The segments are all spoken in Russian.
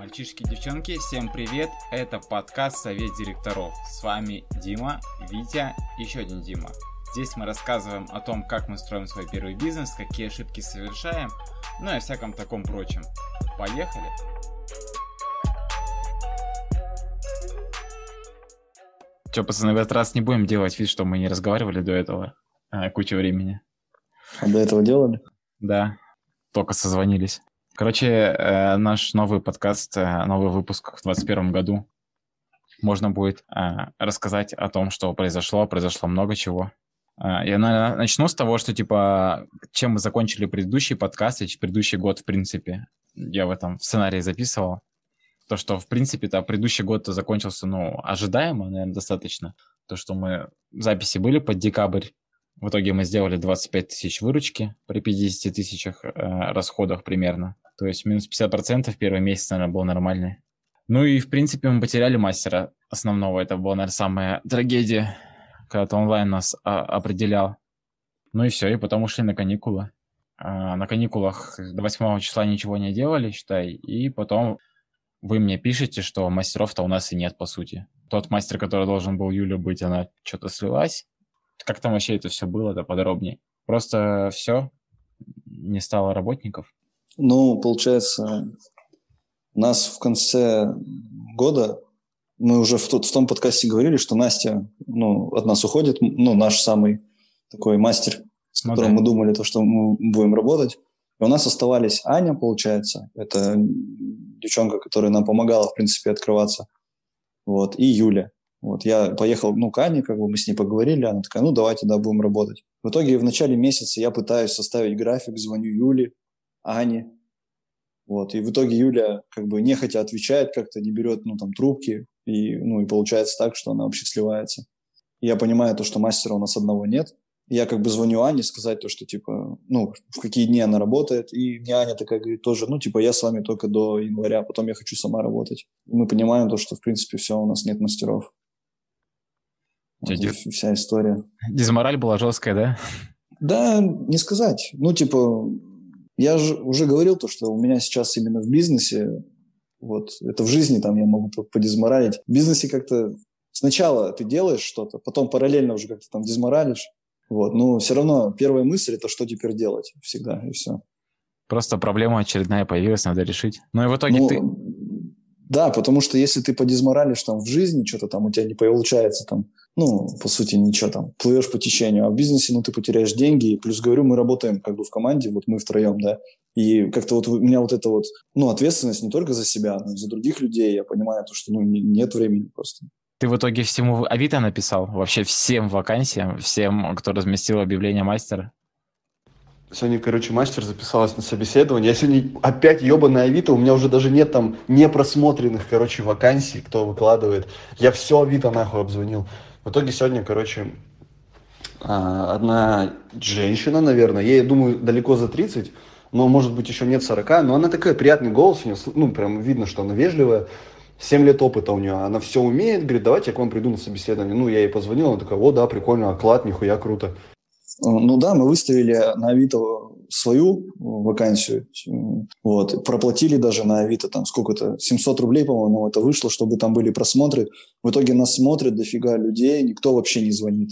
Мальчишки, девчонки, всем привет! Это подкаст Совет директоров. С вами Дима, Витя еще один Дима. Здесь мы рассказываем о том, как мы строим свой первый бизнес, какие ошибки совершаем, ну и о всяком таком прочем. Поехали! Че, пацаны, в этот раз не будем делать вид, что мы не разговаривали до этого а, кучу времени. А до этого делали? Да, только созвонились. Короче, э, наш новый подкаст, э, новый выпуск в 2021 году. Можно будет э, рассказать о том, что произошло. Произошло много чего. Я наверное, начну с того, что, типа, чем мы закончили предыдущий подкаст, и предыдущий год, в принципе. Я в этом сценарии записывал. То, что, в принципе-то, предыдущий год закончился, ну, ожидаемо, наверное, достаточно. То, что мы записи были под декабрь, в итоге мы сделали 25 тысяч выручки при 50 тысячах э, расходах примерно. То есть минус 50% первый месяц, наверное, был нормальный. Ну и, в принципе, мы потеряли мастера основного. Это была, наверное, самая трагедия, когда-то онлайн нас а, определял. Ну и все, и потом ушли на каникулы. А, на каникулах до 8 числа ничего не делали, считай. И потом вы мне пишете, что мастеров-то у нас и нет, по сути. Тот мастер, который должен был Юля быть, она что-то слилась. Как там вообще это все было, да подробнее? Просто все, не стало работников? Ну, получается, нас в конце года мы уже в, тот, в том подкасте говорили, что Настя ну, от нас уходит, ну, наш самый такой мастер, с которым ну, да. мы думали, то, что мы будем работать. И у нас оставались Аня, получается, это девчонка, которая нам помогала, в принципе, открываться, вот, и Юля. Вот, я поехал, ну, к Ане, как бы мы с ней поговорили, она такая, ну, давайте, да, будем работать. В итоге в начале месяца я пытаюсь составить график, звоню Юле, Ане. Вот. И в итоге Юля как бы нехотя отвечает, как-то не берет ну, там, трубки. И, ну, и получается так, что она вообще сливается. И я понимаю то, что мастера у нас одного нет. Я как бы звоню Ане сказать то, что типа, ну, в какие дни она работает. И мне Аня такая говорит тоже, ну, типа, я с вами только до января, потом я хочу сама работать. И мы понимаем то, что, в принципе, все, у нас нет мастеров. Вот Дядя... вся история. Дизмораль была жесткая, да? Да, не сказать. Ну, типа, я же уже говорил то, что у меня сейчас именно в бизнесе, вот это в жизни там я могу подизморалить. В бизнесе как-то сначала ты делаешь что-то, потом параллельно уже как-то там дизморалишь. Вот, но все равно первая мысль это что теперь делать всегда и все. Просто проблема очередная появилась, надо решить. Ну и в итоге ну, ты да, потому что если ты подизморалишь там в жизни, что-то там у тебя не получается, там, ну, по сути, ничего там, плывешь по течению, а в бизнесе, ну, ты потеряешь деньги, и плюс, говорю, мы работаем как бы в команде, вот мы втроем, да, и как-то вот у меня вот эта вот, ну, ответственность не только за себя, но и за других людей, я понимаю то, что, ну, нет времени просто. Ты в итоге всему Авито написал? Вообще всем вакансиям, всем, кто разместил объявление мастера? Сегодня, короче, мастер записалась на собеседование. Я сегодня опять ебаная Авито, у меня уже даже нет там непросмотренных, короче, вакансий, кто выкладывает. Я все Авито нахуй обзвонил. В итоге сегодня, короче, а, одна женщина, наверное, ей, думаю, далеко за 30, но, может быть, еще нет 40, но она такая, приятный голос у нее, ну, прям видно, что она вежливая. 7 лет опыта у нее, она все умеет, говорит, давайте я к вам приду на собеседование. Ну, я ей позвонил, она такая, о, да, прикольно, оклад, нихуя, круто. Ну да, мы выставили на Авито свою вакансию, вот, проплатили даже на Авито там сколько-то, 700 рублей, по-моему, это вышло, чтобы там были просмотры. В итоге нас смотрят дофига людей, никто вообще не звонит.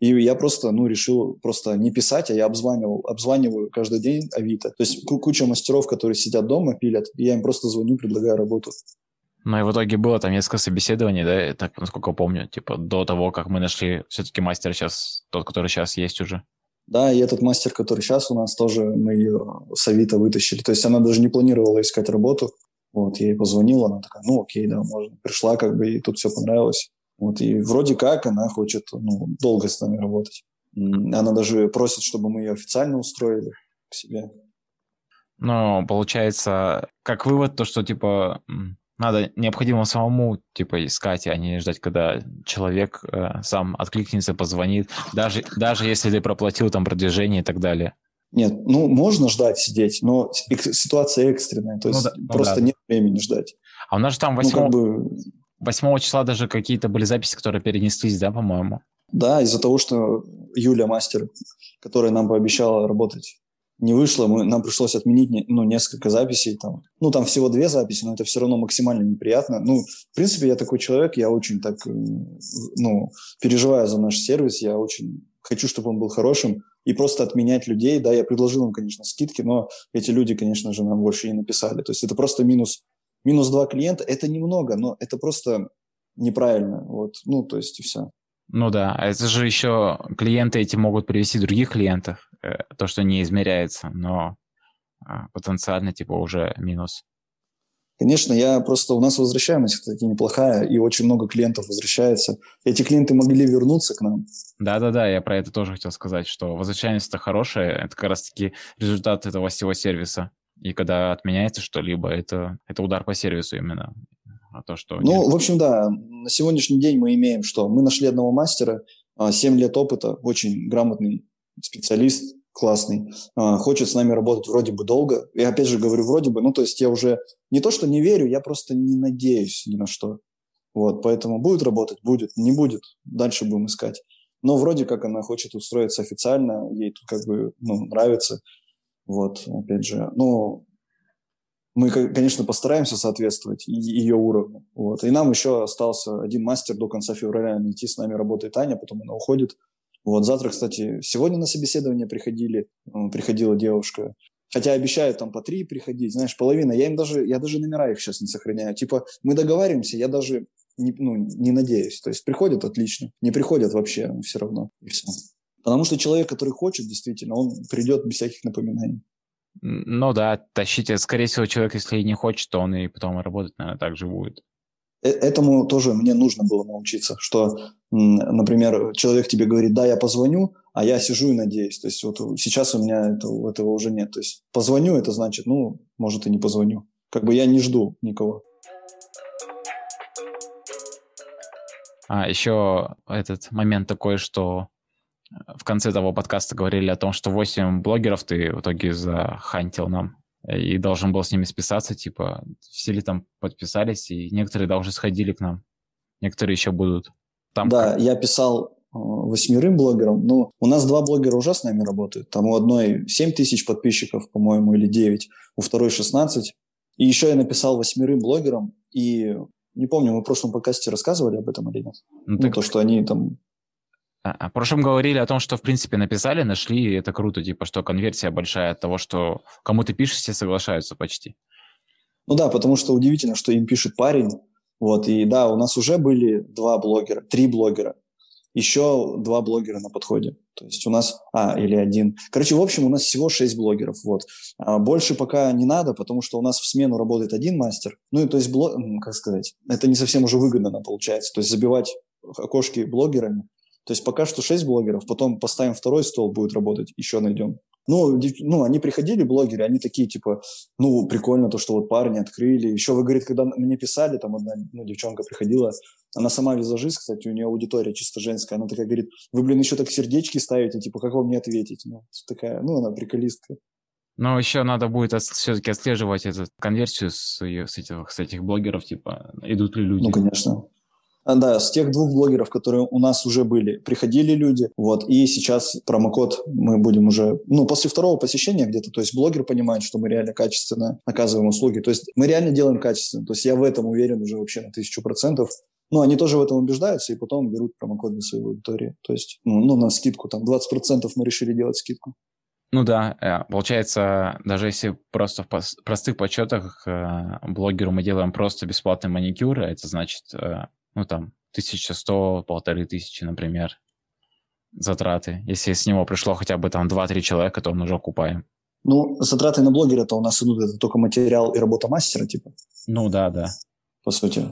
И я просто, ну, решил просто не писать, а я обзванивал, обзваниваю каждый день Авито. То есть куча мастеров, которые сидят дома, пилят, и я им просто звоню, предлагаю работу. Ну и в итоге было там несколько собеседований, да, так, насколько помню, типа до того, как мы нашли все-таки мастера сейчас, тот, который сейчас есть уже. Да, и этот мастер, который сейчас у нас, тоже мы ее с Авито вытащили. То есть она даже не планировала искать работу. Вот, я ей позвонила, она такая, ну окей, да, можно. Пришла, как бы, и тут все понравилось. Вот, и вроде как она хочет, ну, долго с нами работать. Она даже просит, чтобы мы ее официально устроили к себе. Ну, получается, как вывод, то, что, типа, надо необходимо самому типа искать, а не ждать, когда человек э, сам откликнется, позвонит, даже, даже если ты проплатил там продвижение и так далее. Нет, ну можно ждать сидеть, но ситуация экстренная, то ну есть ну, да, просто ну, да. нет времени ждать. А у нас же там 8, ну, как бы... 8 числа даже какие-то были записи, которые перенеслись, да, по-моему? Да, из-за того, что Юля мастер, которая нам пообещала работать не вышло, мы, нам пришлось отменить ну, несколько записей. Там. Ну, там всего две записи, но это все равно максимально неприятно. Ну, в принципе, я такой человек, я очень так, э, ну, переживаю за наш сервис, я очень хочу, чтобы он был хорошим. И просто отменять людей, да, я предложил им, конечно, скидки, но эти люди, конечно же, нам больше не написали. То есть это просто минус, минус два клиента. Это немного, но это просто неправильно. Вот, ну, то есть и все. Ну да, а это же еще клиенты эти могут привести других клиентов, то, что не измеряется, но а, потенциально типа уже минус. Конечно, я просто у нас возвращаемость, кстати, неплохая, и очень много клиентов возвращается. Эти клиенты могли вернуться к нам. Да-да-да, я про это тоже хотел сказать, что возвращаемость-то хорошая, это как раз-таки результат этого всего сервиса. И когда отменяется что-либо, это, это удар по сервису именно а то, что... Ну, нет. в общем, да, на сегодняшний день мы имеем что? Мы нашли одного мастера, 7 а, лет опыта, очень грамотный специалист, классный, а, хочет с нами работать вроде бы долго. И опять же говорю вроде бы, ну, то есть я уже не то, что не верю, я просто не надеюсь ни на что. Вот, поэтому будет работать, будет, не будет, дальше будем искать. Но вроде как она хочет устроиться официально, ей тут как бы ну, нравится. Вот, опять же, ну, мы, конечно, постараемся соответствовать ее уровню. Вот. И нам еще остался один мастер до конца февраля найти. С нами работает Аня, потом она уходит. Вот завтра, кстати, сегодня на собеседование приходили, приходила девушка. Хотя обещают там по три приходить, знаешь, половина. Я им даже, я даже номера их сейчас не сохраняю. Типа, мы договариваемся, я даже не, ну, не надеюсь. То есть приходят отлично, не приходят вообще все равно. И все. Потому что человек, который хочет, действительно, он придет без всяких напоминаний. Ну да, тащите. Скорее всего, человек, если и не хочет, то он и потом работать, наверное, так же будет. Э, этому тоже мне нужно было научиться, что, например, человек тебе говорит, да, я позвоню, а я сижу и надеюсь. То есть вот сейчас у меня этого, этого уже нет. То есть позвоню, это значит, ну, может, и не позвоню. Как бы я не жду никого. А еще этот момент такой, что в конце того подкаста говорили о том, что 8 блогеров ты в итоге захантил нам и должен был с ними списаться, типа, все ли там подписались, и некоторые, да, уже сходили к нам, некоторые еще будут. Там да, как... я писал э, восьмерым блогерам, но у нас два блогера уже с нами работают, там у одной 7 тысяч подписчиков, по-моему, или 9, у второй 16, и еще я написал восьмерым блогерам, и не помню, мы в прошлом подкасте рассказывали об этом или нет? Ну, ну так... то, что они там а, а в прошлом говорили о том, что, в принципе, написали, нашли, и это круто, типа, что конверсия большая от того, что кому ты пишешь, все соглашаются почти. Ну да, потому что удивительно, что им пишет парень, вот, и да, у нас уже были два блогера, три блогера, еще два блогера на подходе. То есть у нас, а, или один. Короче, в общем, у нас всего шесть блогеров, вот. А больше пока не надо, потому что у нас в смену работает один мастер. Ну и то есть, блог, как сказать, это не совсем уже выгодно нам получается. То есть забивать окошки блогерами, то есть пока что 6 блогеров, потом поставим второй стол, будет работать, еще найдем. Ну, ну, они приходили, блогеры, они такие, типа, ну, прикольно то, что вот парни открыли. Еще, вы, говорит, когда мне писали, там одна ну, девчонка приходила, она сама визажист, кстати, у нее аудитория чисто женская, она такая говорит, вы, блин, еще так сердечки ставите, типа, как вам не ответить? Ну, такая, ну, она приколистка. Но еще надо будет все-таки отслеживать эту конверсию с, с, этих, с этих блогеров, типа, идут ли люди. Ну, конечно. А, да, с тех двух блогеров, которые у нас уже были, приходили люди, вот, и сейчас промокод мы будем уже, ну, после второго посещения где-то, то есть блогер понимает, что мы реально качественно оказываем услуги, то есть мы реально делаем качественно, то есть я в этом уверен уже вообще на тысячу процентов, ну, они тоже в этом убеждаются и потом берут промокод для своей аудитории. То есть, ну, ну на скидку, там, 20% мы решили делать скидку. Ну да, э, получается, даже если просто в простых подсчетах э, блогеру мы делаем просто бесплатный маникюр, это значит э, ну там, 1100, полторы тысячи, например, затраты. Если с него пришло хотя бы там 2-3 человека, то он уже окупаем. Ну, затраты на блогера-то у нас идут, это только материал и работа мастера, типа. Ну, да, да. По сути.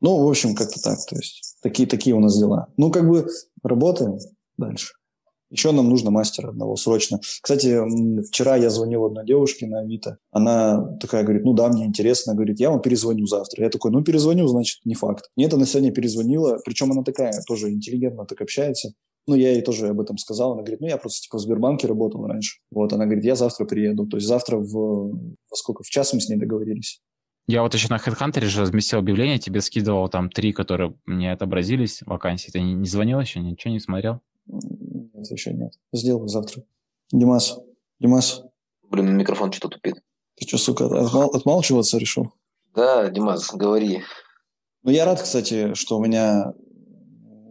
Ну, в общем, как-то так, то есть такие, такие у нас дела. Ну, как бы работаем дальше. Еще нам нужно мастера одного срочно. Кстати, вчера я звонил одной девушке на Авито. Она такая говорит, ну да, мне интересно. Говорит, я вам перезвоню завтра. Я такой, ну перезвоню, значит, не факт. Нет, она сегодня перезвонила. Причем она такая тоже интеллигентно так общается. Ну, я ей тоже об этом сказал. Она говорит, ну, я просто типа в Сбербанке работал раньше. Вот, она говорит, я завтра приеду. То есть завтра в... Во сколько? В час мы с ней договорились. Я вот еще на HeadHunter же разместил объявление, тебе скидывал там три, которые мне отобразились, вакансии. Ты не, не звонил еще, ничего не смотрел? Еще нет. Сделаю завтра. Димас, Димас, Блин, микрофон что-то тупит. Ты что, сука, отмал- отмалчиваться решил? Да, Димас, говори. Ну, я рад, кстати, что у меня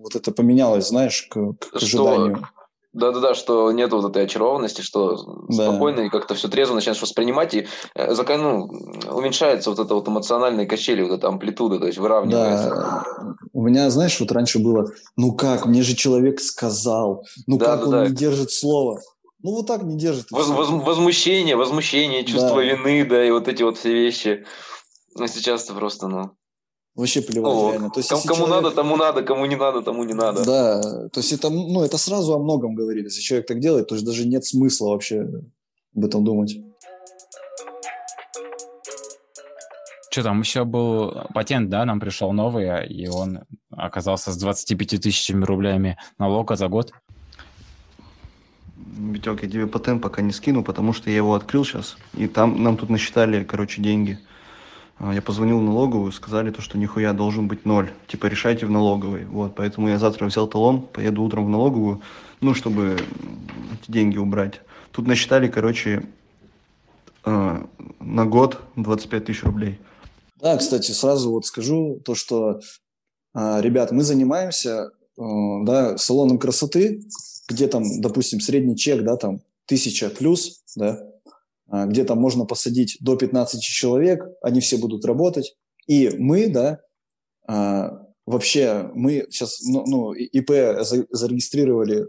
вот это поменялось, знаешь, к, к Что? ожиданию. Да-да-да, что нет вот этой очарованности, что Да. спокойно и как-то все трезво начинаешь воспринимать, и э, ну, уменьшается вот эта вот эмоциональные качели, вот эта амплитуда, то есть выравнивается. Да, у меня, знаешь, вот раньше было, ну как, мне же человек сказал, ну Да, как да, он да. не держит слово. Ну вот так не держит. Воз- воз- возмущение, возмущение, чувство Да. вины, да, и вот эти вот все вещи. Ну, сейчас-то просто, ну... Вообще плевать ну, реально. То есть, кому кому человек- надо, тому надо, кому не надо, тому не надо. Да, то есть это, ну, это сразу о многом говорит. Если человек так делает, то есть даже нет смысла вообще об этом думать. Что там, еще был патент, да, нам пришел новый, и он оказался с 25 тысячами рублями налога за год. Витек, я тебе патент пока не скину, потому что я его открыл сейчас, и там нам тут насчитали, короче, деньги. А, Я позвонил в налоговую, сказали то, что нихуя должен быть ноль. Типа решайте в налоговой. Вот, поэтому я завтра взял талон, поеду утром в налоговую, ну, чтобы эти деньги убрать. Тут насчитали, короче, э, на год 25 тысяч рублей. Да, кстати, сразу вот скажу то, что, а, ребят, мы занимаемся э, да, салоном красоты, где там, допустим, средний чек, да, там, тысяча плюс, да, где там можно посадить до 15 человек, они все будут работать. И мы, да, а, вообще, мы сейчас, ну, ну, ИП за- зарегистрировали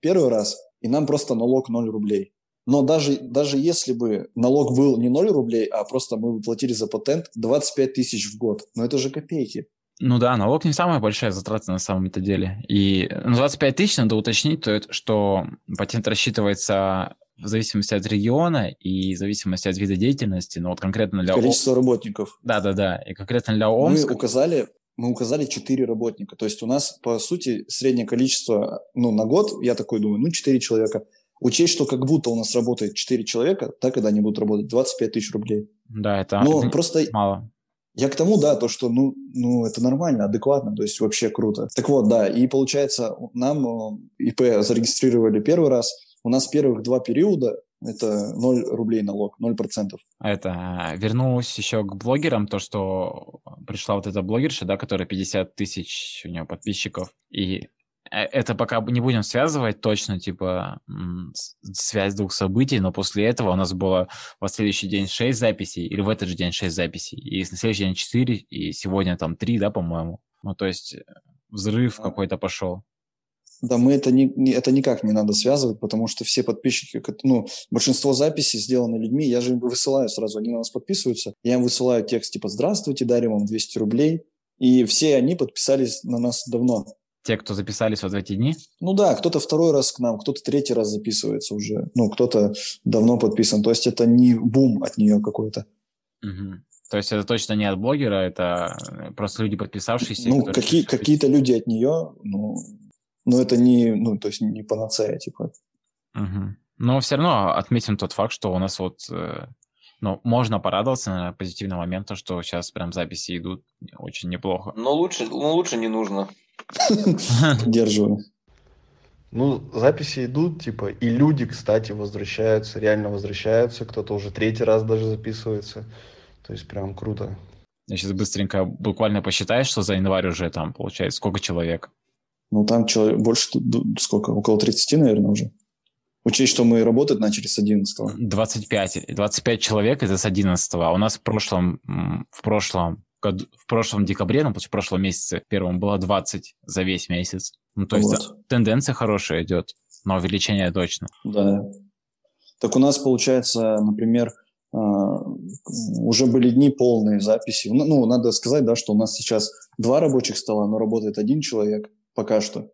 первый раз, и нам просто налог 0 рублей. Но даже, даже если бы налог был не 0 рублей, а просто мы бы платили за патент 25 тысяч в год, но это же копейки. Ну да, налог не самая большая затрата на самом-то деле. И ну, 25 тысяч надо уточнить, то это, что патент рассчитывается в зависимости от региона и в зависимости от вида деятельности. Но вот конкретно для... О- Количество работников. Да-да-да. И конкретно для Мы Омска... указали, мы указали 4 работника. То есть у нас, по сути, среднее количество ну, на год, я такой думаю, ну, 4 человека. Учесть, что как будто у нас работает 4 человека, да, когда они будут работать, 25 тысяч рублей. Да, это Но это просто мало. Я к тому, да, то, что, ну, ну, это нормально, адекватно, то есть вообще круто. Так вот, да, и получается, нам э, ИП зарегистрировали первый раз, у нас первых два периода это 0 рублей налог, 0%. Это вернусь еще к блогерам, то, что пришла вот эта блогерша, да, которая 50 тысяч у нее подписчиков, и это пока не будем связывать точно, типа, связь двух событий, но после этого у нас было в следующий день 6 записей, или в этот же день 6 записей, и на следующий день 4, и сегодня там 3, да, по-моему. Ну, то есть э, взрыв А. какой-то пошел. Да, мы это, не, не- это никак не надо связывать, потому что все подписчики, ну, большинство записей сделаны людьми, я же им высылаю сразу, они на нас подписываются, я им высылаю текст типа «Здравствуйте, дарим вам 200 рублей», и все они подписались на нас давно. Те, кто записались вот в эти дни, Ну да, кто-то второй раз к нам, кто-то третий раз записывается уже, ну, кто-то давно подписан, то есть это не бум от нее какой-то. Мгм. То есть это точно не от блогера, это э, просто люди, подписавшиеся. Ну, какие, какие-то люди от нее, ну, ну, это не, ну, то есть не панацея, типа. Мгм. Но все равно отметим тот факт, что у нас вот, э, ну, можно порадоваться на позитивный момент, то, что сейчас прям записи идут очень неплохо. Но лучше, ну, лучше не нужно. Поддерживаю. Ну, записи идут, типа, и люди, кстати, возвращаются, реально возвращаются, кто-то уже третий раз даже записывается. То есть прям круто. Я сейчас быстренько буквально посчитаю, что за январь уже там получается сколько человек. Ну, там человек, больше, сколько, около 30, наверное, уже. Учесть, что мы работать начали с 11 25. 25 человек это с 11 а у нас в прошлом, в прошлом году, в прошлом декабре, ну, в прошлом месяце первом было 20 за весь месяц. Ну, то есть Вот. тенденция хорошая идет, но увеличение точно. Да. Так у нас, получается, например, а, уже были дни полные записи. Ну, ну, надо сказать, да, что у нас сейчас два рабочих стола, но работает один человек пока что.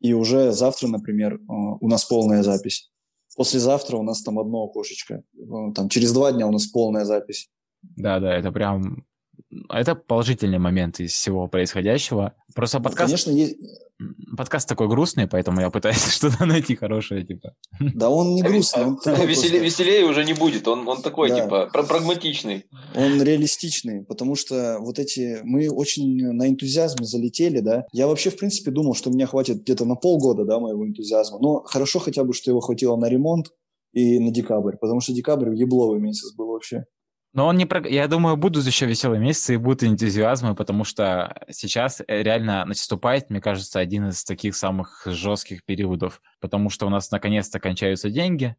И уже завтра, например, а, у нас полная запись. Послезавтра у нас там одно окошечко. А, Там через два дня у нас полная запись. Да, да, это прям... Это положительный момент из всего происходящего. Просто Ну, подкаст, Конечно, есть... подкаст такой грустный, поэтому я пытаюсь что-то найти хорошее, типа. Да он не А грустный, он такой Веселее, просто- веселее уже не будет. Он, он такой, Да. типа, пра- прагматичный. Он реалистичный, потому что вот эти... Мы очень на энтузиазме залетели, да. Я вообще, в принципе, думал, что меня хватит где-то на полгода, да, моего энтузиазма. Но хорошо хотя бы, что его хватило на ремонт, и на декабрь, потому что декабрь ебловый месяц был вообще. Но он не про... Я думаю, будут еще веселые месяцы и будут энтузиазмы, потому что сейчас э, реально наступает, мне кажется, один из таких самых жестких периодов, потому что у нас наконец-то кончаются деньги,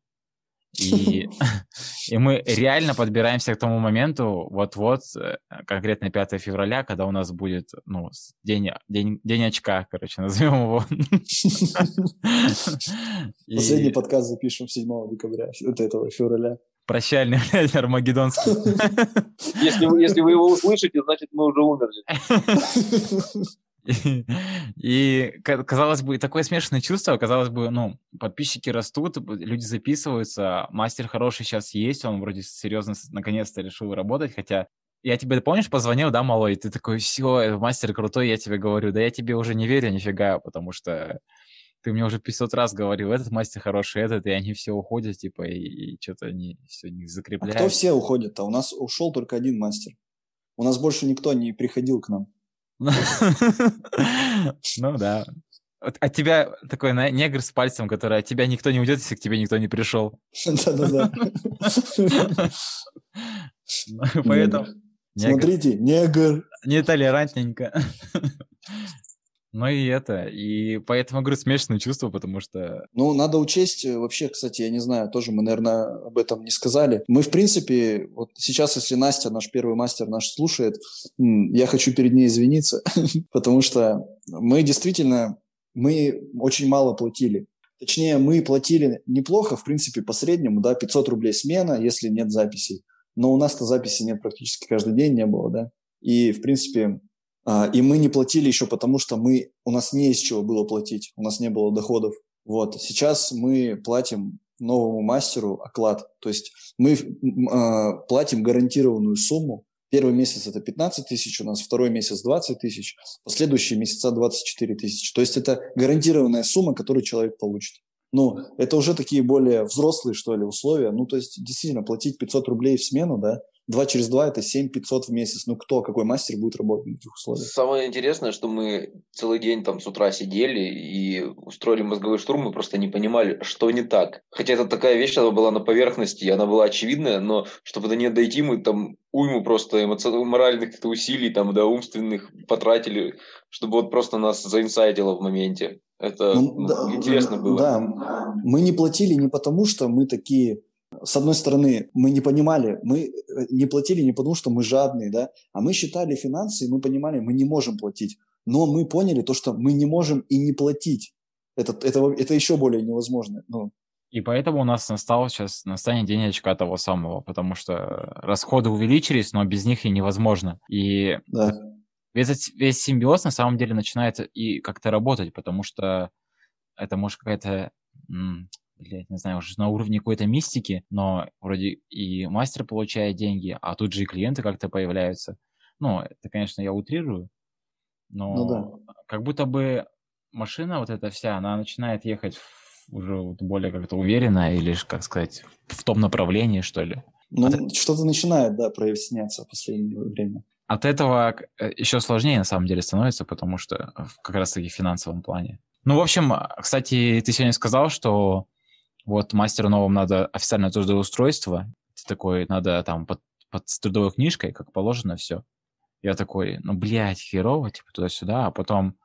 и, и мы реально подбираемся к тому моменту, вот-вот, э, конкретно 5 февраля, когда у нас будет, ну, день, день, день очка, короче, назовем его. Последний подкаст запишем 7 декабря, этого февраля. Прощальный, блядь, Армагеддонский. Если вы, если вы его услышите, значит, мы уже умерли. И, казалось бы, такое смешанное чувство, казалось бы, ну, подписчики растут, люди записываются, мастер хороший сейчас есть, он вроде серьезно наконец-то решил работать, хотя я тебе, помнишь, позвонил, да, малой, ты такой, все, мастер крутой, я тебе говорю, да я тебе уже не верю нифига, потому что ты мне уже 500 раз говорил, этот мастер хороший, этот, и они все уходят, типа, и, и что-то они все не закрепляют. А кто все уходят-то? У нас ушел только один мастер. У нас больше никто не приходил к нам. Ну да. От тебя такой негр с пальцем, который от тебя никто не уйдет, если к тебе никто не пришел. Да-да-да. Поэтому... Смотрите, негр. Нетолерантненько. Ну и это, и поэтому, говорю, смешанные чувства, потому что... Ну, надо учесть, э, вообще, кстати, я не знаю, тоже мы, наверное, об этом не сказали. Мы, в принципе, вот сейчас, если Настя, наш первый мастер, наш слушает, я хочу перед ней извиниться, потому что мы действительно, мы очень мало платили. Точнее, мы платили неплохо, в принципе, по среднему, да, 500 рублей смена, если нет записей. Но у нас-то записи нет практически каждый день, не было, да. И, в принципе, и мы не платили еще потому, что мы, у нас не из чего было платить, у нас не было доходов. Вот. Сейчас мы платим новому мастеру оклад. То есть мы э, платим гарантированную сумму. Первый месяц это 15 тысяч у нас, второй месяц 20 тысяч, последующие месяца 24 тысячи. То есть это гарантированная сумма, которую человек получит. Ну, это уже такие более взрослые, что ли, условия. Ну, то есть, действительно, платить 500 рублей в смену, да, 2 через 2 это 7 500 в месяц. Ну кто, какой мастер будет работать на этих условиях? Самое интересное, что мы целый день там с утра сидели и устроили мозговой штурм, мы просто не понимали, что не так. Хотя это такая вещь, она была на поверхности, она была очевидная, но чтобы до нее дойти, мы там уйму просто эмоциональных, моральных усилий, там, да, умственных потратили, чтобы вот просто нас заинсайдило в моменте. Это ну, ну, да, интересно было. Да, мы не платили не потому, что мы такие с одной стороны, мы не понимали, мы э, не платили не потому, что мы жадные, да, а мы считали финансы, и мы понимали, мы не можем платить. Но мы поняли то, что мы не можем и не платить. Это, это, это еще более невозможно. Ну. И поэтому у нас настал сейчас, настанет день очка того самого, потому что расходы увеличились, но без них и невозможно. И да. весь, весь симбиоз на самом деле начинает и как-то работать, потому что это может какая-то блядь, не знаю, уже на уровне какой-то мистики, но вроде и мастер получает деньги, а тут же и клиенты как-то появляются. Ну, это, конечно, я утрирую, но ну, да. как будто бы машина вот эта вся, она начинает ехать уже вот более как-то уверенно или, как сказать, в том направлении, что ли. Ну, От... что-то начинает, да, проясняться в последнее время. От этого э, еще сложнее, на самом деле, становится, потому что как раз-таки в финансовом плане. Ну, в общем, кстати, ты сегодня сказал, что вот мастеру новому надо официальное трудоустройство, ты такой, надо там под, под трудовой книжкой, как положено, все. Я такой, ну, блядь, херово, типа туда-сюда, а потом,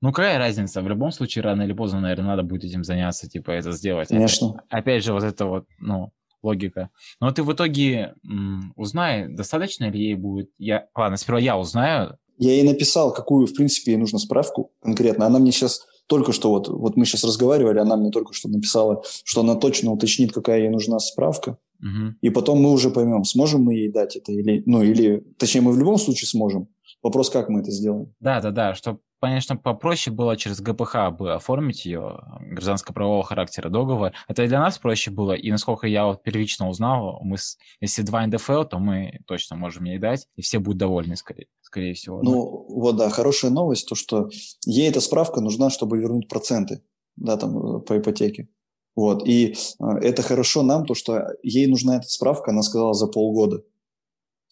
ну, какая разница, в любом случае, рано или поздно, наверное, надо будет этим заняться, типа, это сделать. Конечно. Опять, опять же, вот это вот, ну, логика. Но ты в итоге м, узнай, достаточно ли ей будет... Я... Ладно, сперва я узнаю. Я ей написал, какую, в принципе, ей нужно справку конкретно. Она мне сейчас только что вот, вот мы сейчас разговаривали, она мне только что написала, что она точно уточнит, какая ей нужна справка. Угу. И потом мы уже поймем, сможем мы ей дать это или, ну, или, точнее, мы в любом случае сможем. Вопрос, как мы это сделаем. Да, да, да, чтобы, конечно, попроще было через ГПХ бы оформить ее, гражданско-правового характера договор. Это и для нас проще было, и насколько я вот первично узнал, мы, с, если два НДФЛ, то мы точно можем ей дать, и все будут довольны, скорее, скорее всего. Ну, да? вот, да, хорошая новость, то, что ей эта справка нужна, чтобы вернуть проценты, да, там, э, по ипотеке. Вот, и э, это хорошо нам, то, что ей нужна эта справка, она сказала, за полгода.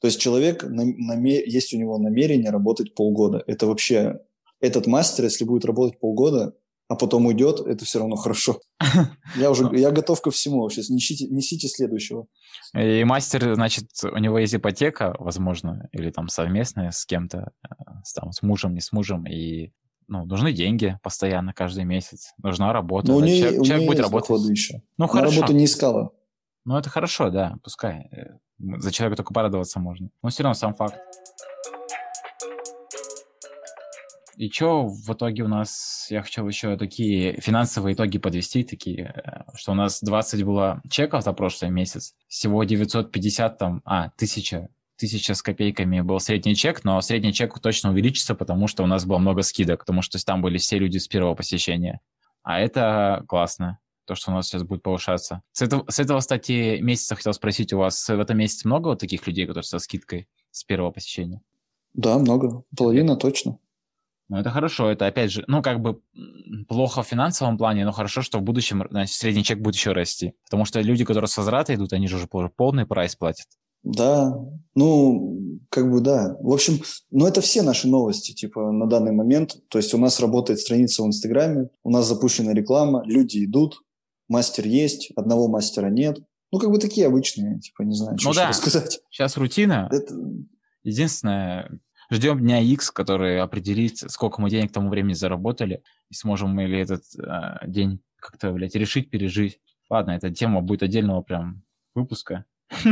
То есть человек, есть у него намерение работать полгода. Это вообще, этот мастер, если будет работать полгода, а потом уйдет, это все равно хорошо. Я уже, я готов ко всему. Сейчас несите, несите следующего. И мастер, значит, у него есть ипотека, возможно, или там совместная с кем-то, э, с, там, с мужем, не с мужем, и ну, нужны деньги постоянно, каждый месяц. Нужна работа. Но у нее, человек у человек нее будет есть работать. еще. Ну, Она хорошо. работу не искала. Ну, это хорошо, да, пускай. Э, За человека только порадоваться можно. Но все равно сам факт. И что в итоге у нас, я хотел еще такие финансовые итоги подвести, такие, э, что у нас 20 было чеков за прошлый месяц, всего 950 там, а, 1000, 1000 с копейками был средний чек, но средний чек точно увеличится, потому что у нас было много скидок, потому что там были все люди с первого посещения. А это классно, то, что у нас сейчас будет повышаться. С этого, с этого, кстати, месяца хотел спросить, у вас в этом месяце много вот таких людей, которые со скидкой с первого посещения? Да, много. Половина точно. Ну, это хорошо, это опять же, ну, как бы плохо в финансовом плане, но хорошо, что в будущем, значит, средний чек будет еще расти. Потому что люди, которые с возврата идут, они же уже пол- полный прайс платят. Да, ну, как бы да. В общем, ну это все наши новости, типа, на данный момент. То есть у нас работает страница в Инстаграме, у нас запущена реклама, люди идут, мастер есть, одного мастера нет. Ну, как бы такие обычные, типа, не знаю, что Ну да. рассказать. Сейчас рутина. Это, Единственное, ждем дня X, который определит, сколько мы денег к тому времени заработали, и сможем мы ли этот э, день как-то, блядь, решить, пережить. Ладно, эта тема будет отдельного прям выпуска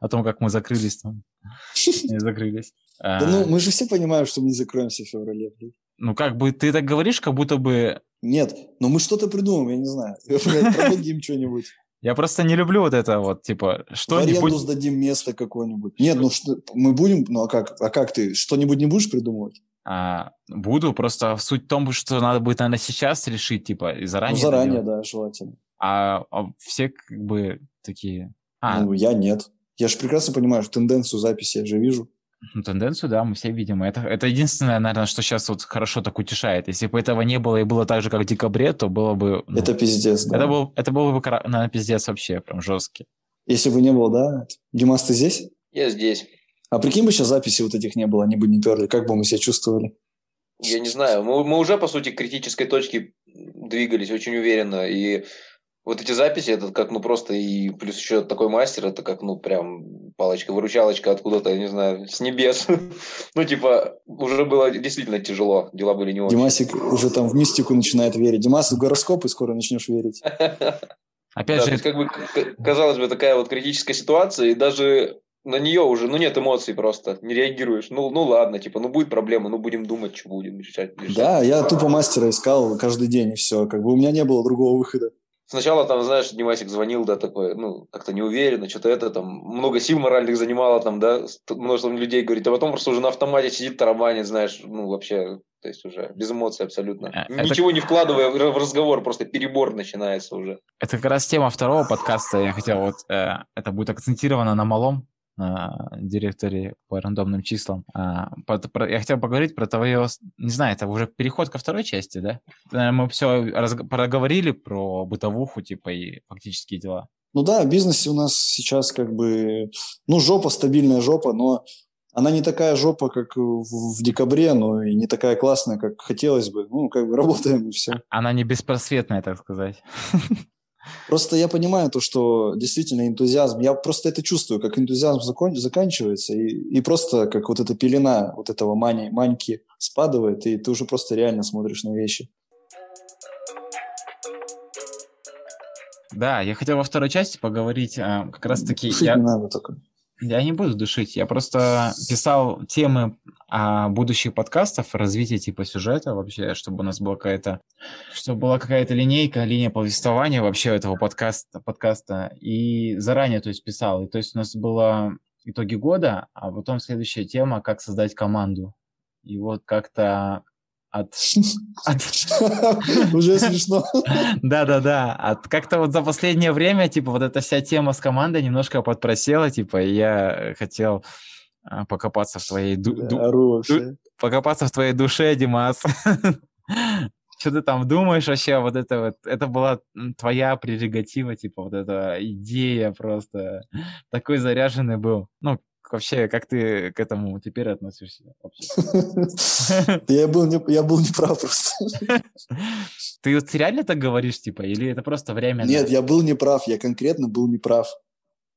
о том, как мы закрылись там. Не закрылись. А, да ну, мы же все понимаем, что мы не закроемся в феврале. блин. Ну, как бы ты так говоришь, как будто бы... Нет, но мы что-то придумаем, я не знаю. Продадим что-нибудь. Я просто не люблю вот это вот, типа, В аренду что-нибудь... сдадим место какое-нибудь. Нет, ну что, мы будем, ну а как, а как ты, что-нибудь не будешь придумывать? А, буду, просто суть в том, что надо будет, наверное, сейчас решить, типа, и Ну, заранее. это заранее, да, желательно. А, а все как бы такие... А, Ну, я нет. Я же прекрасно понимаю, что тенденцию записи я же вижу. Ну, тенденцию, да, мы все видим. Это, это единственное, наверное, что сейчас вот хорошо так утешает. Если бы этого не было и было так же, как в декабре, то было бы... ну, Это пиздец, да. это, был, это было бы, наверное, пиздец вообще, прям жесткий. Если бы не было, да? Димас, ты здесь? Я здесь. А прикинь бы сейчас записи вот этих не было, они бы не перли. Как бы мы себя чувствовали? Я не знаю. Мы, мы уже, по сути, к критической точке двигались очень уверенно. И вот эти записи, это как, ну, просто и плюс еще такой мастер, это как, ну, прям палочка-выручалочка откуда-то, я не знаю, с небес. Ну, типа, уже было действительно тяжело, дела были не очень. Димасик уже там в мистику начинает верить. Димас, в гороскопы скоро начнешь верить. Опять Да, же, есть, как бы, казалось бы, такая вот критическая ситуация, и даже на нее уже, ну, нет эмоций просто, не реагируешь. Ну, ну ладно, типа, ну, будет проблема, ну, будем думать, что будем решать. решать. Да, я тупо мастера искал каждый день, и все. Как бы у меня не было другого выхода. Сначала там, знаешь, Димасик звонил, да, такой, ну, как-то неуверенно, что-то это, там, много сил моральных занимало, там, да, множество людей говорит, а потом просто уже на автомате сидит, тарабанит, знаешь, ну, вообще, то есть уже без эмоций абсолютно. А, это- Ничего не вкладывая в разговор, просто перебор начинается уже. это как раз тема второго подкаста. Я хотел вот... э, это будет акцентировано на малом, директоре по рандомным числам. А, я хотел поговорить про твое... Не знаю, это уже переход ко второй части, да? Э, Мы все проговорили про бытовуху, типа, и фактические дела. Ну да, в бизнесе у нас сейчас как бы, ну, жопа, стабильная жопа, но она не такая жопа, как в, в декабре, но и не такая классная, как хотелось бы. Ну, как бы работаем и все. Она не беспросветная, так сказать. Просто я понимаю то, что действительно энтузиазм, я просто это чувствую, как энтузиазм закон- заканчивается, и, и просто как вот эта пелена вот этого мани, маньки спадывает, и ты уже просто реально смотришь на вещи. Да, я хотел во второй части поговорить а, как раз-таки... Душить Я, не надо только. Я не буду душить, я просто писал темы о будущих подкастов, развитие типа сюжета вообще, чтобы у нас была какая-то... Чтобы была какая-то линейка, линия повествования вообще этого подкаста, подкаста. И заранее, то есть, писал. И то есть у нас было итоги года, а потом следующая тема, как создать команду. И вот как-то от... от... Уже смешно. Да-да-да. А как-то вот за последнее время, типа, вот эта вся тема с командой немножко подпросела, типа, и я хотел а, покопаться в твоей покопаться в твоей душе, Димас. Что ты там думаешь вообще? Вот это вот, это была твоя прерогатива, типа, вот эта идея просто. Такой заряженный был. Ну, вообще, как ты к этому теперь относишься? Я был, не, я был неправ просто. Ты вот реально так говоришь, типа, или это просто время? Нет, я был неправ, я конкретно был неправ.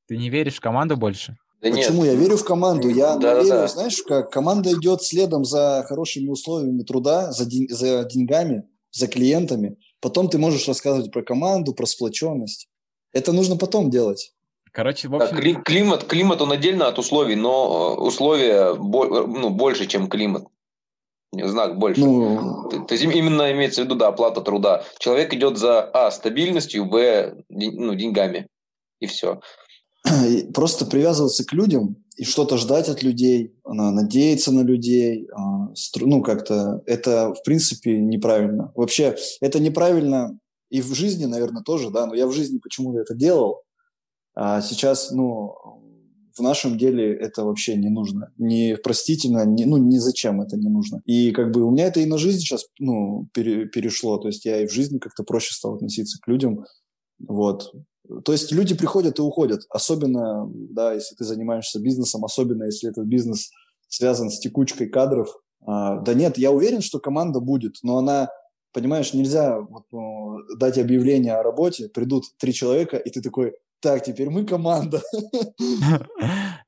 Ты не веришь в команду больше? Да Почему? Нет. Я верю в команду. Я да, верю, да. знаешь, как команда идет следом за хорошими условиями труда, за, день, за деньгами, за клиентами. Потом ты можешь рассказывать про команду, про сплоченность. Это нужно потом делать. Короче, в общем... Да, климат, климат, он отдельно от условий, но э, условия ну, больше, чем климат. Знак больше. Ну... То есть именно имеется в виду, да, оплата труда. Человек идет за, а, стабильностью, б, ну, деньгами. И все. Просто привязываться к людям и что-то ждать от людей, надеяться на людей, а, ну, как-то это, в принципе, неправильно. Вообще, это неправильно и в жизни, наверное, тоже, да, но я в жизни почему-то это делал, а сейчас, ну, в нашем деле это вообще не нужно. Не простительно, не, ну, ни зачем это не нужно. И как бы у меня это и на жизнь сейчас, ну, пере, перешло. То есть я и в жизни как-то проще стал относиться к людям. Вот. То есть люди приходят и уходят. Особенно, да, если ты занимаешься бизнесом, особенно если этот бизнес связан с текучкой кадров. А, да нет, я уверен, что команда будет, но она Понимаешь, нельзя вот, ну, дать объявление о работе, придут три человека, и ты такой, так, теперь мы команда.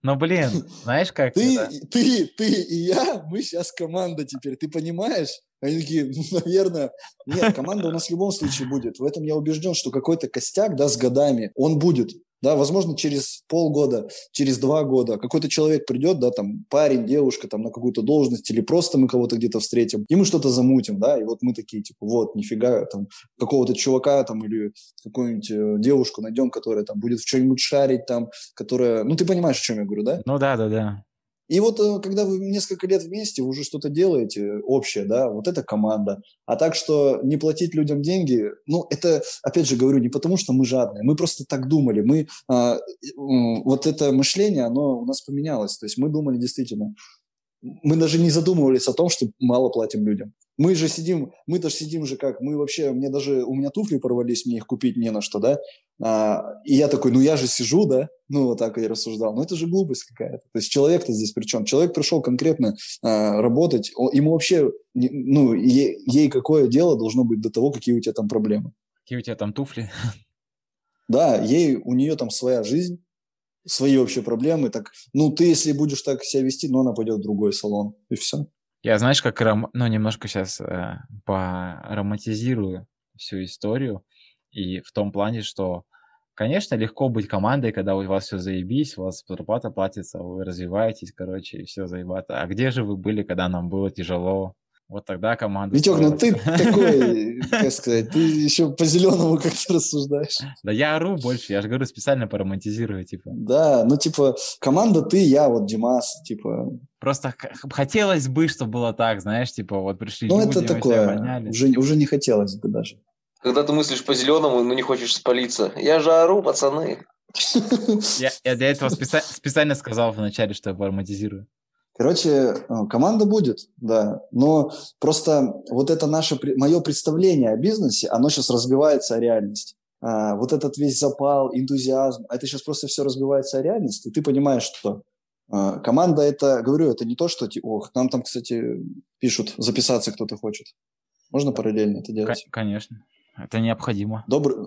Ну, блин, знаешь как ты, ты, ты и я, мы сейчас команда теперь, ты понимаешь? Они такие, ну, наверное, нет, команда у нас в любом случае будет. В этом я убежден, что какой-то костяк, да, с годами, он будет. Да, возможно, через полгода, через два года какой-то человек придет, да, там, парень, девушка, там, на какую-то должность, или просто мы кого-то где-то встретим, и мы что-то замутим, да, и вот мы такие, типа, вот, нифига, там, какого-то чувака, там, или какую-нибудь э, девушку найдем, которая, там, будет в что-нибудь шарить, там, которая, ну, ты понимаешь, о чем я говорю, да? Ну, да, да, да. И вот э, когда вы несколько лет вместе, вы уже что-то делаете общее, да, вот это команда. А так что не платить людям деньги, ну, это, опять же говорю, не потому что мы жадные, мы просто так думали. Мы, а, вот это мышление, оно у нас поменялось. То есть мы думали действительно, мы даже не задумывались о том, что мало платим людям. Мы же сидим, мы даже сидим же как, мы вообще, мне даже, у меня туфли порвались, мне их купить не на что, да, а, и я такой, ну я же сижу, да, ну вот так я рассуждал, ну это же глупость какая-то, то есть человек-то здесь при чем? Человек пришел конкретно а, работать, он, ему вообще, ну, е, ей какое дело должно быть до того, какие у тебя там проблемы. Какие у тебя там туфли? Да, ей, у нее там своя жизнь, свои вообще проблемы, так, ну ты если будешь так себя вести, ну она пойдет в другой салон, и все. Я, знаешь, как, ром... ну, немножко сейчас э, поромантизирую всю историю, и в том плане, что, конечно, легко быть командой, когда у вас все заебись, у вас зарплата платится, вы развиваетесь, короче, и все заебато. А где же вы были, когда нам было тяжело? Вот тогда команда... Витек, ну ты такой, как сказать, ты еще по-зеленому как-то рассуждаешь. Да я ору больше, я же говорю, специально поромантизирую, типа. Да, ну типа, команда ты, я, вот Димас, типа... Просто хотелось бы, чтобы было так, знаешь, типа вот пришли ну, люди, это такое, уже, уже не хотелось бы даже. Когда ты мыслишь по-зеленому, но не хочешь спалиться. Я же ору, пацаны. Я, я для этого специ... специально сказал вначале, что я поромантизирую. Короче, э, команда будет, да. Но просто вот это наше, мое представление о бизнесе, оно сейчас разбивается о реальность. А, вот этот весь запал, энтузиазм, это сейчас просто все разбивается о реальность, и ты понимаешь, что а, команда это, говорю, это не то, что, ох, нам там, кстати, пишут, записаться кто-то хочет. Можно параллельно это делать? Конечно, это необходимо. Добрый.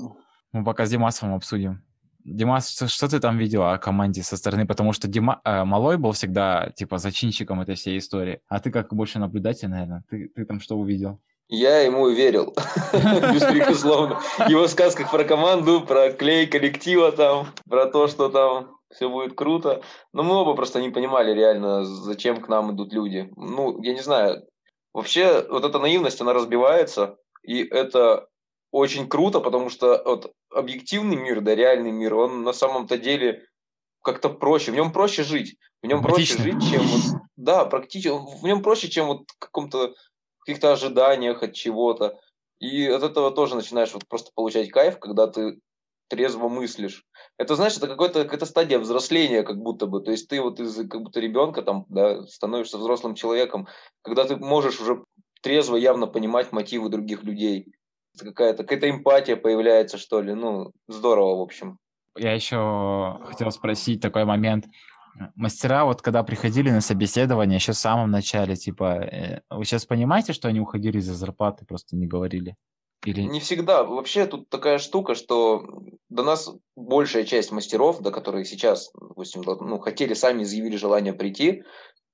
Мы пока с Димасом обсудим. Димас, что, что ты там видел о команде со стороны? Потому что Дима, э, Малой был всегда, типа, зачинщиком этой всей истории. А ты как больше наблюдатель, наверное. Ты, ты там что увидел? Я ему верил, беспрекословно. В его сказках про команду, про клей коллектива там, про то, что там все будет круто. Но мы оба просто не понимали реально, зачем к нам идут люди. Ну, я не знаю. Вообще, вот эта наивность, она разбивается, и это очень круто, потому что вот объективный мир, да, реальный мир, он на самом-то деле как-то проще, в нем проще жить, в нем проще жить, чем вот, да, практически, в нем проще, чем вот в каком-то каких-то ожиданиях от чего-то. И от этого тоже начинаешь вот просто получать кайф, когда ты трезво мыслишь. Это, знаешь, это какая-то какая стадия взросления, как будто бы. То есть ты вот из как будто ребенка там, да, становишься взрослым человеком, когда ты можешь уже трезво явно понимать мотивы других людей какая-то какая-то эмпатия появляется, что ли. Ну, здорово, в общем. Я еще хотел спросить такой момент. Мастера вот когда приходили на собеседование еще в самом начале, типа, э, вы сейчас понимаете, что они уходили из-за зарплаты, просто не говорили? Или... Не всегда. Вообще тут такая штука, что до нас большая часть мастеров, до которых сейчас, допустим, ну, хотели, сами изъявили желание прийти,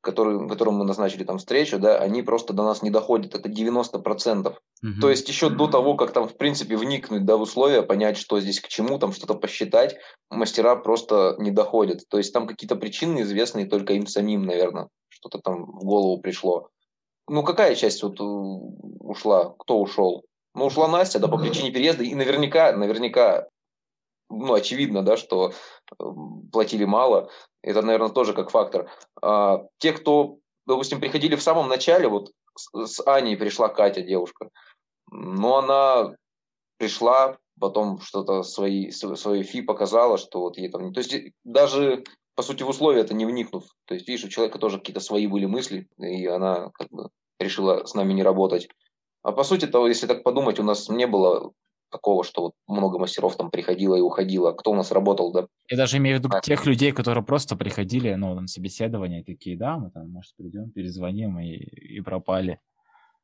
который, которым мы назначили там встречу, да, они просто до нас не доходят, это 90%. Угу. То есть еще до того, как там, в принципе, вникнуть да, в условия, понять, что здесь к чему, там что-то посчитать, мастера просто не доходят. То есть там какие-то причины известные только им самим, наверное, что-то там в голову пришло. Ну, какая часть вот ушла? Кто ушел? Ну, ушла Настя, да, по причине переезда, и наверняка, наверняка, ну, очевидно, да, что э, платили мало, это, наверное, тоже как фактор. А, те, кто, допустим, приходили в самом начале, вот с, с Аней пришла Катя, девушка, но она пришла, потом что-то свои, свои фи показала, что вот ей там... То есть даже, по сути, в условия это не вникнув. То есть, видишь, у человека тоже какие-то свои были мысли, и она как бы решила с нами не работать. А по сути того, если так подумать, у нас не было такого, что вот много мастеров там приходило и уходило. Кто у нас работал, да? Я даже имею в виду а. тех людей, которые просто приходили, ну, на собеседование, такие, да, мы там, может, придем, перезвоним и, и пропали.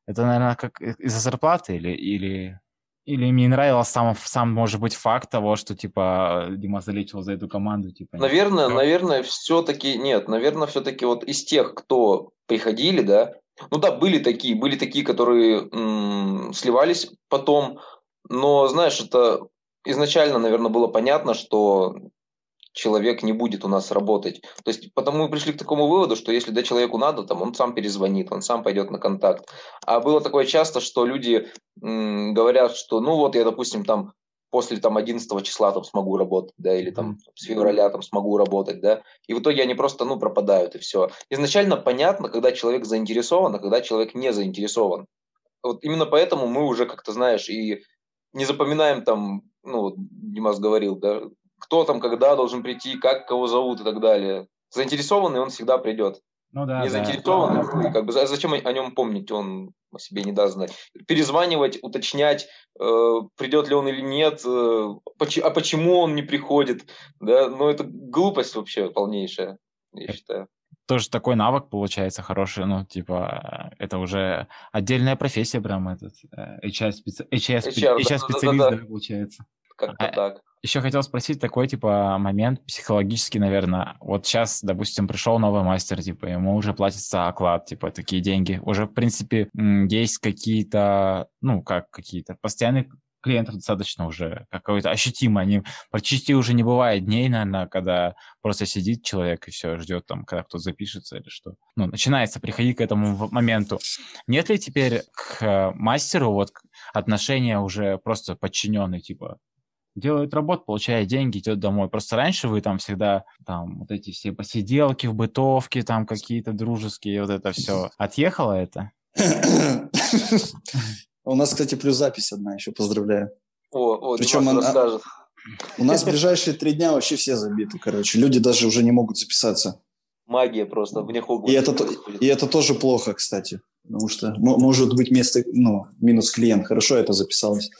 Это, наверное, как из-за зарплаты или, или, или мне нравился сам, сам, может быть, факт того, что, типа, Дима залечил за эту команду, типа... Наверное, наверное, все-таки, нет, наверное, все-таки вот из тех, кто приходили, да, ну да, были такие, были такие, которые м- сливались потом, но, знаешь, это изначально, наверное, было понятно, что человек не будет у нас работать. То есть, потому мы пришли к такому выводу, что если да, человеку надо, там, он сам перезвонит, он сам пойдет на контакт. А было такое часто, что люди м- говорят, что, ну вот я, допустим, там после там 11 числа там смогу работать, да, или там с февраля там смогу работать, да, и в итоге они просто, ну, пропадают, и все. Изначально понятно, когда человек заинтересован, а когда человек не заинтересован. Вот именно поэтому мы уже как-то, знаешь, и не запоминаем там, ну, вот Димас говорил, да, кто там когда должен прийти, как кого зовут и так далее. Заинтересованный он всегда придет. Ну да. Не заинтересованный, как бы зачем о нем помнить, он о себе не даст знать. Перезванивать, уточнять, э, придет ли он или нет, э, поч- а почему он не приходит, да, ну это глупость вообще полнейшая, я считаю. Тоже такой навык получается хороший, ну, типа, это уже отдельная профессия прям этот, HR-специалист, HR, HR, HR, специалист, да, да, да, получается. Как-то а, так. Еще хотел спросить такой, типа, момент психологический, наверное. Вот сейчас, допустим, пришел новый мастер, типа, ему уже платится оклад, типа, такие деньги. Уже, в принципе, есть какие-то, ну, как какие-то постоянные клиентов достаточно уже какой-то ощутимо. Они почти уже не бывает дней, наверное, когда просто сидит человек и все ждет там, когда кто-то запишется или что. Ну, начинается приходить к этому моменту. Нет ли теперь к мастеру вот отношения уже просто подчиненные, типа, делает работу, получает деньги, идет домой. Просто раньше вы там всегда там вот эти все посиделки в бытовке, там какие-то дружеские, вот это все. Отъехало это? У нас, кстати, плюс запись одна еще, поздравляю. О, о Причем она, у нас ближайшие три дня вообще все забиты, короче. Люди даже уже не могут записаться. Магия просто вне И это, и это тоже плохо, кстати. Потому что может быть место, ну, минус клиент. Хорошо это записалось.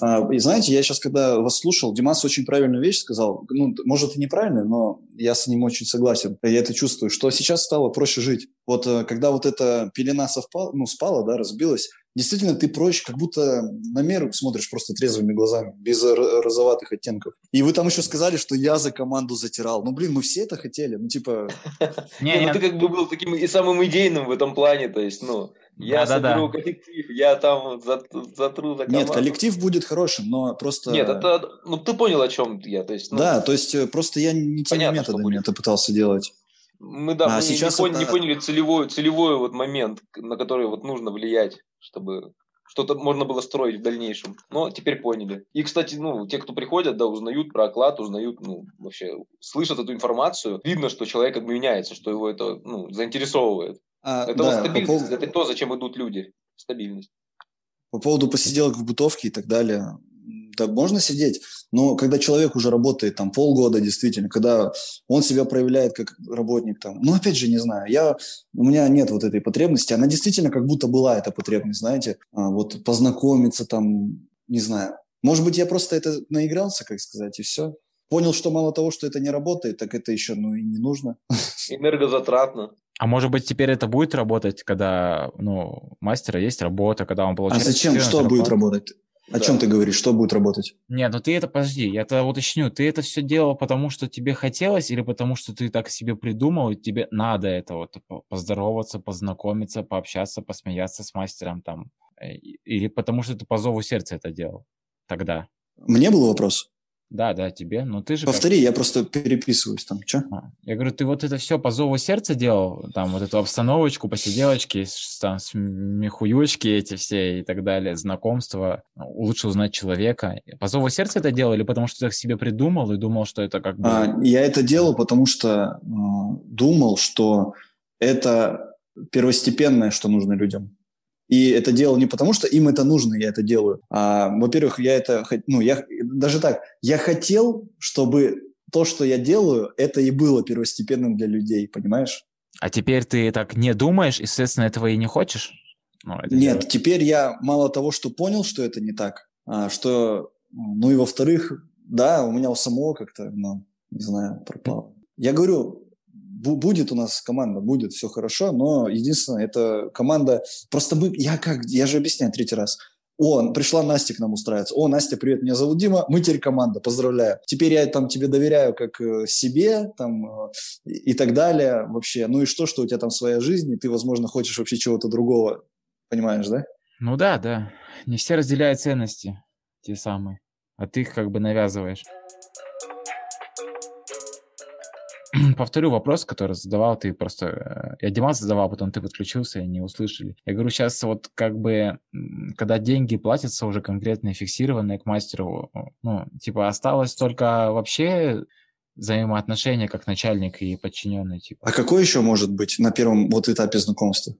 И знаете, я сейчас, когда вас слушал, Димас очень правильную вещь сказал. Ну, может, и неправильно, но я с ним очень согласен. Я это чувствую, что сейчас стало проще жить. Вот э, когда вот эта пелена совпала, ну, спала, да, разбилась, действительно ты проще, как будто на меру смотришь просто трезвыми глазами, без розоватых оттенков. И вы там еще сказали, что я за команду затирал. Ну, блин, мы все это хотели. Ну, типа... Не, ну ты как бы был таким и самым идейным в этом плане, то есть, ну... Я да, соберу да, да. коллектив, я там затру за команду. Нет, коллектив будет хорошим, но просто... Нет, это... Ну, ты понял, о чем я, то есть... Ну... Да, то есть э, просто я не теми Понятно, методами это пытался делать. Мы, да, а мы сейчас не, это... не поняли целевой, целевой вот момент, на который вот нужно влиять, чтобы что-то можно было строить в дальнейшем. Но теперь поняли. И, кстати, ну, те, кто приходят, да, узнают про оклад, узнают, ну, вообще, слышат эту информацию. Видно, что человек как бы меняется, что его это, ну, заинтересовывает. А, это да, вот стабильность, по поводу... это то, зачем идут люди. Стабильность. По поводу посиделок в бытовке и так далее. Да, можно сидеть, но когда человек уже работает там полгода, действительно, когда он себя проявляет как работник там, ну, опять же, не знаю, я, у меня нет вот этой потребности, она действительно как будто была эта потребность, знаете, а, вот познакомиться там, не знаю, может быть, я просто это наигрался, как сказать, и все. Понял, что мало того, что это не работает, так это еще, ну, и не нужно. Энергозатратно. А может быть, теперь это будет работать, когда, ну, у мастера есть работа, когда он А получает... зачем, что зарплату? будет работать? О Да. чем ты говоришь, что будет работать? Нет, ну ты это, подожди, я это уточню. Ты это все делал потому, что тебе хотелось, или потому, что ты так себе придумал, и тебе надо это вот по- поздороваться, познакомиться, пообщаться, посмеяться с мастером там? Э, Или потому, что ты по зову сердца это делал тогда? Мне был вопрос? Да, да, тебе. Но ты же... как- Повтори, я просто переписываюсь там. Че? А, Я говорю, ты вот это все по зову сердца делал, там вот эту обстановочку, посиделочки, там смехуёчки эти все и так далее, знакомства, ну, лучше узнать человека. По зову сердца это делал или потому что ты так себе придумал и думал, что это как бы... А, я это делал, потому что э, думал, что это первостепенное, что нужно людям. И это делал не потому, что им это нужно, я это делаю. А, во-первых, я это, ну, я даже так, я хотел, чтобы то, что я делаю, это и было первостепенным для людей, понимаешь? А теперь ты так не думаешь и, соответственно, этого и не хочешь? Ну, Нет, делать. теперь я мало того, что понял, что это не так, а, что, ну и во-вторых, да, у меня у самого как-то, ну, не знаю, пропало. Я говорю, будет у нас команда, будет все хорошо, но единственное, это команда, просто мы, я как, я же объясняю третий раз, о, пришла Настя к нам устраиваться. О, Настя, привет, меня зовут Дима, мы теперь команда, поздравляю. Теперь я там тебе доверяю как э, себе, там, э, и так далее вообще. Ну и что, что у тебя там своя жизнь, и ты, возможно, хочешь вообще чего-то другого, понимаешь, да? Ну да, да. Не все разделяют ценности, те самые. А ты их как бы навязываешь. Повторю вопрос, который задавал ты просто... э, Я Димас задавал, потом ты подключился и не услышали. Я говорю, сейчас вот как бы, когда деньги платятся уже конкретно фиксированные к мастеру, ну, типа осталось только вообще взаимоотношения как начальник и подчиненный, типа. А какой еще может быть на первом вот этапе знакомства?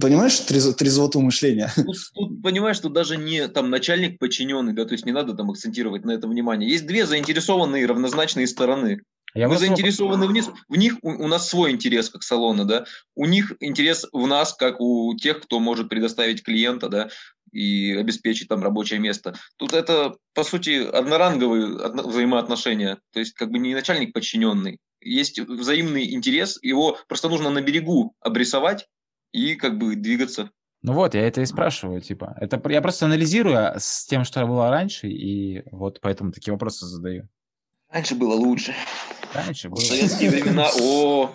Понимаешь, трез- трезвоту мышления? Тут, тут, понимаешь, тут даже не там начальник подчиненный, да, то есть не надо там акцентировать на этом внимание. Есть две заинтересованные равнозначные стороны. Я Мы вот снова- заинтересованы в них, в них у, у нас свой интерес как салона, да. У них интерес в нас, как у тех, кто может предоставить клиента, да, и обеспечить там рабочее место. Тут это, по сути, одноранговые одно- взаимоотношения. То есть как бы не начальник подчиненный. Есть взаимный интерес, его просто нужно на берегу обрисовать и как бы двигаться. Ну вот, я это и спрашиваю, типа. Это я просто анализирую а, с тем, что было раньше, и вот поэтому такие вопросы задаю. Раньше было лучше. Раньше В было. советские времена, о,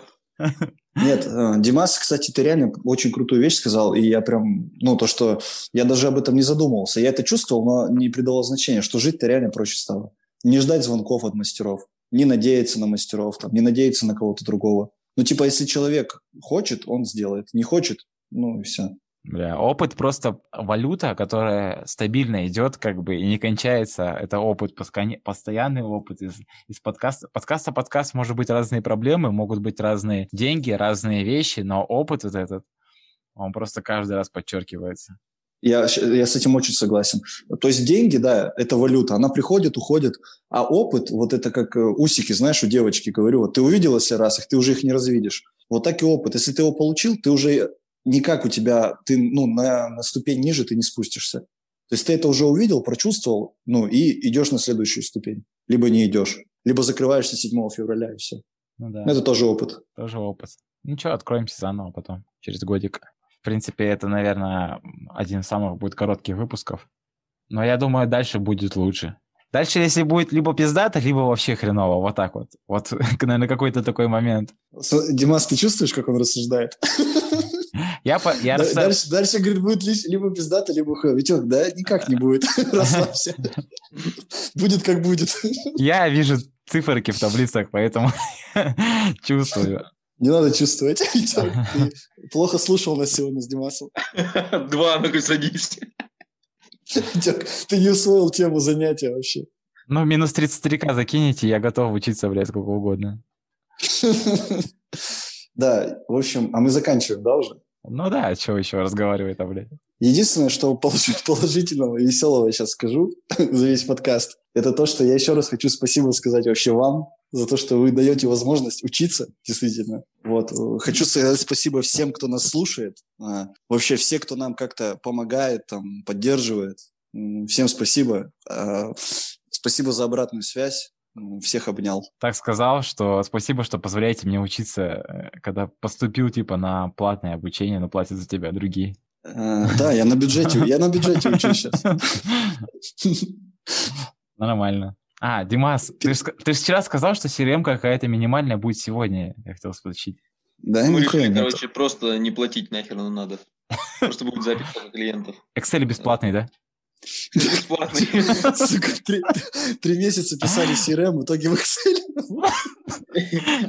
Нет, э, Димас, кстати, ты реально очень крутую вещь сказал, и я прям, ну, то, что я даже об этом не задумывался. Я это чувствовал, но не придавал значения, что жить-то реально проще стало. Не ждать звонков от мастеров, не надеяться на мастеров, там, не надеяться на кого-то другого. Ну, типа, если человек хочет, он сделает. Не хочет, ну, и все. Бля, опыт просто валюта, которая стабильно идет, как бы, и не кончается. Это опыт, постоянный опыт из, из подкаста. Подкаста подкаст может быть разные проблемы, могут быть разные деньги, разные вещи, но опыт вот этот, он просто каждый раз подчеркивается. Я, я с этим очень согласен. То есть деньги, да, это валюта. Она приходит, уходит. А опыт, вот это как э, усики, знаешь, у девочки, говорю, вот ты увидел если раз их, ты уже их не развидишь. Вот так и опыт. Если ты его получил, ты уже никак у тебя, ты ну, на, на ступень ниже ты не спустишься. То есть ты это уже увидел, прочувствовал, ну и идешь на следующую ступень. Либо не идешь, либо закрываешься 7 февраля и все. Ну да, Это тоже опыт. тоже опыт. Ничего, откроемся заново потом, через годик. В принципе, это, наверное, один из самых будет коротких выпусков. Но я думаю, дальше будет лучше. Дальше, если будет либо пиздато, либо вообще хреново. Вот так вот. Вот, наверное, какой-то такой момент. Димас, ты чувствуешь, как он рассуждает? Я, по- я Да- расста- Дальше, дальше, говорит, будет лишь- либо пиздато, либо хуй. Витек, да никак не будет. Расслабься. Будет как будет. я вижу циферки в таблицах, поэтому чувствую. Не надо чувствовать. Витек, ты плохо слушал нас сегодня с Димасом. два, ну-ка садись. Витек, ты не усвоил тему занятия вообще. Ну, минус 33к закинете, я готов учиться, блядь, сколько угодно. Да, в общем, а мы заканчиваем, да, уже? Ну да, что еще разговаривает, блядь. Единственное, что полож- положительного и веселого я сейчас скажу за весь подкаст, это то, что я еще раз хочу спасибо сказать вообще вам за то, что вы даете возможность учиться, действительно. Вот. э, Хочу сказать спасибо всем, кто нас слушает. А, Вообще все, кто нам как-то помогает, там, поддерживает. Всем спасибо. А, Спасибо за обратную связь. Всех обнял. Так сказал, что спасибо, что позволяете мне учиться, э, когда поступил типа на платное обучение, но платят за тебя другие. Э, Да, я на бюджете, я на бюджете учусь сейчас. Нормально. А, Димас, ты же вчера сказал, что CRM какая-то минимальная будет сегодня, я хотел спросить. Да, Мы нихуя решили, короче, просто не платить нахер ну надо. Просто будет запись клиентов. Excel бесплатный, да? Бесплатный. Сука, три, три месяца писали CRM, в итоге в Excel.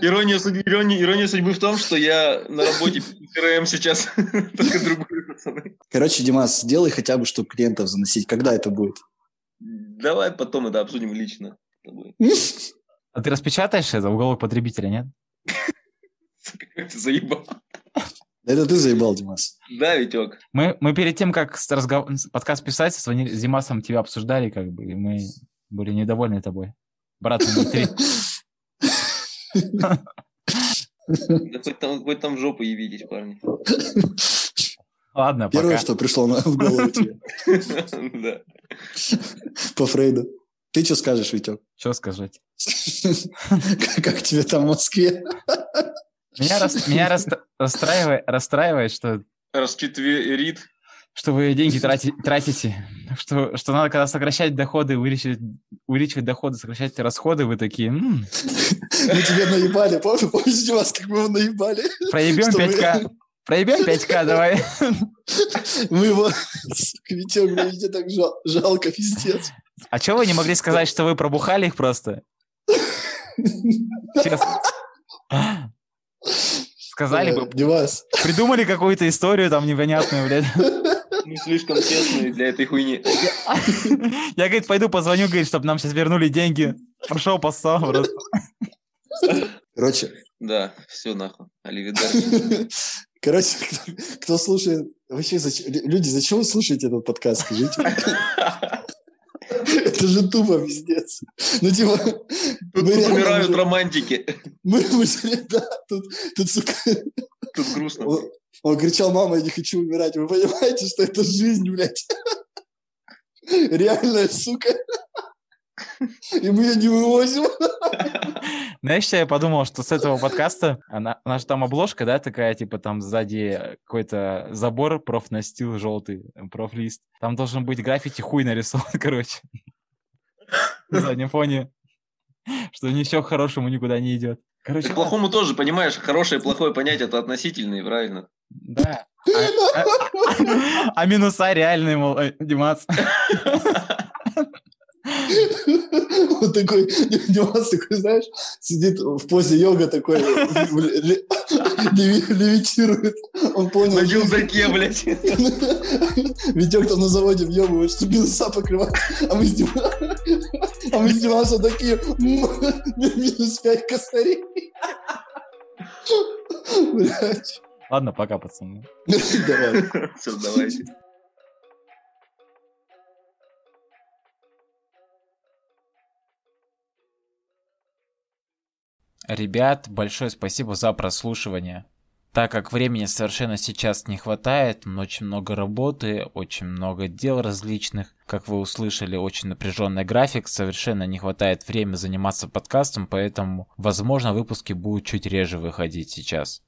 Ирония, судьбы, ирония, ирония судьбы в том, что я на работе CRM сейчас, только другой, пацаны. Короче, Димас, сделай хотя бы, чтобы клиентов заносить. Когда это будет? Давай потом это обсудим лично. с тобой. А ты распечатаешь это, уголок потребителя, нет? Сука, как ты заебал. Это ты заебал, Димас. Да, Витек? Мы, мы перед тем, как с разгов- подкаст писать, звонили с Димасом, тебя обсуждали, как бы, и мы были недовольны тобой. Брат номер три. Да хоть там, хоть там жопу явитесь, парни. Ладно, Первое, пока. что пришло на- в голову тебе Да. по Фрейду. Ты что скажешь, Витек? Что сказать? Как тебе там в Москве? Меня, рас- меня раст- расстраивает, расстраивает, что, Расчетверит. что вы деньги трати- тратите. Что, что надо, когда сокращать доходы, увеличивать, увеличивать доходы, сокращать расходы, вы такие, «М, Мы тебе наебали, помнишь, Димас, как мы его наебали? проебем Что вы- 5к. Проебем 5к, давай. Мы его... Витек, мне так жал- жалко, пиздец. А чего вы не могли сказать, что вы пробухали их просто? Честно. Сказали бы, Димас, придумали какую-то историю там непонятную, блядь. Не слишком честный для этой хуйни. Я, говорит, пойду позвоню, говорит, чтобы нам сейчас вернули деньги. Пошел поссал просто. короче, Да, все нахуй. Оливидер. короче, кто, кто слушает... Вообще, зачем- люди, зачем вы слушаете этот подкаст, скажите? Это же тупо, пиздец. Ну, типа... Тут реально умирают романтики. Мы, мы да, тут, тут, сука, Тут грустно. он, он кричал, мама, я не хочу умирать. Вы понимаете, что это жизнь, блядь? Реальная, сука. И мы ее не вывозим. Знаешь, что я подумал, что с этого подкаста, она, она же там обложка, да, такая, типа там сзади какой-то забор, профнастил желтый, э, профлист. Там должен быть граффити хуй нарисован, короче. На заднем фоне. Что ничего к хорошему никуда не идет. Короче, К плохому тоже, понимаешь, хорошее и плохое понятие это относительные, правильно? да. А, а- а минуса реальные, мол, э, Димас. Он такой, Димас такой, знаешь, сидит в позе йога такой, ле- леви- левитирует. Он понял. На гюлзаке, блядь. Витек там на заводе въебывает, что минуса покрывать. А мы с Димасом, а мы с Димасом такие, «М, минус пять косарей. Блядь. Ладно, пока, пацаны. Давай. Все, давайте. Ребят, большое спасибо за прослушивание. Так как времени совершенно сейчас не хватает, очень много работы, очень много дел различных. Как вы услышали, очень напряженный график, совершенно не хватает времени заниматься подкастом, поэтому, возможно, выпуски будут чуть реже выходить сейчас.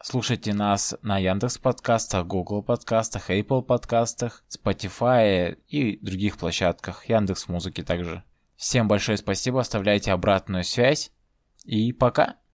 Слушайте нас на Яндекс подкастах, Google подкастах, Apple подкастах, Spotify и других площадках, Яндекс музыки также. Всем большое спасибо, оставляйте обратную связь и пока!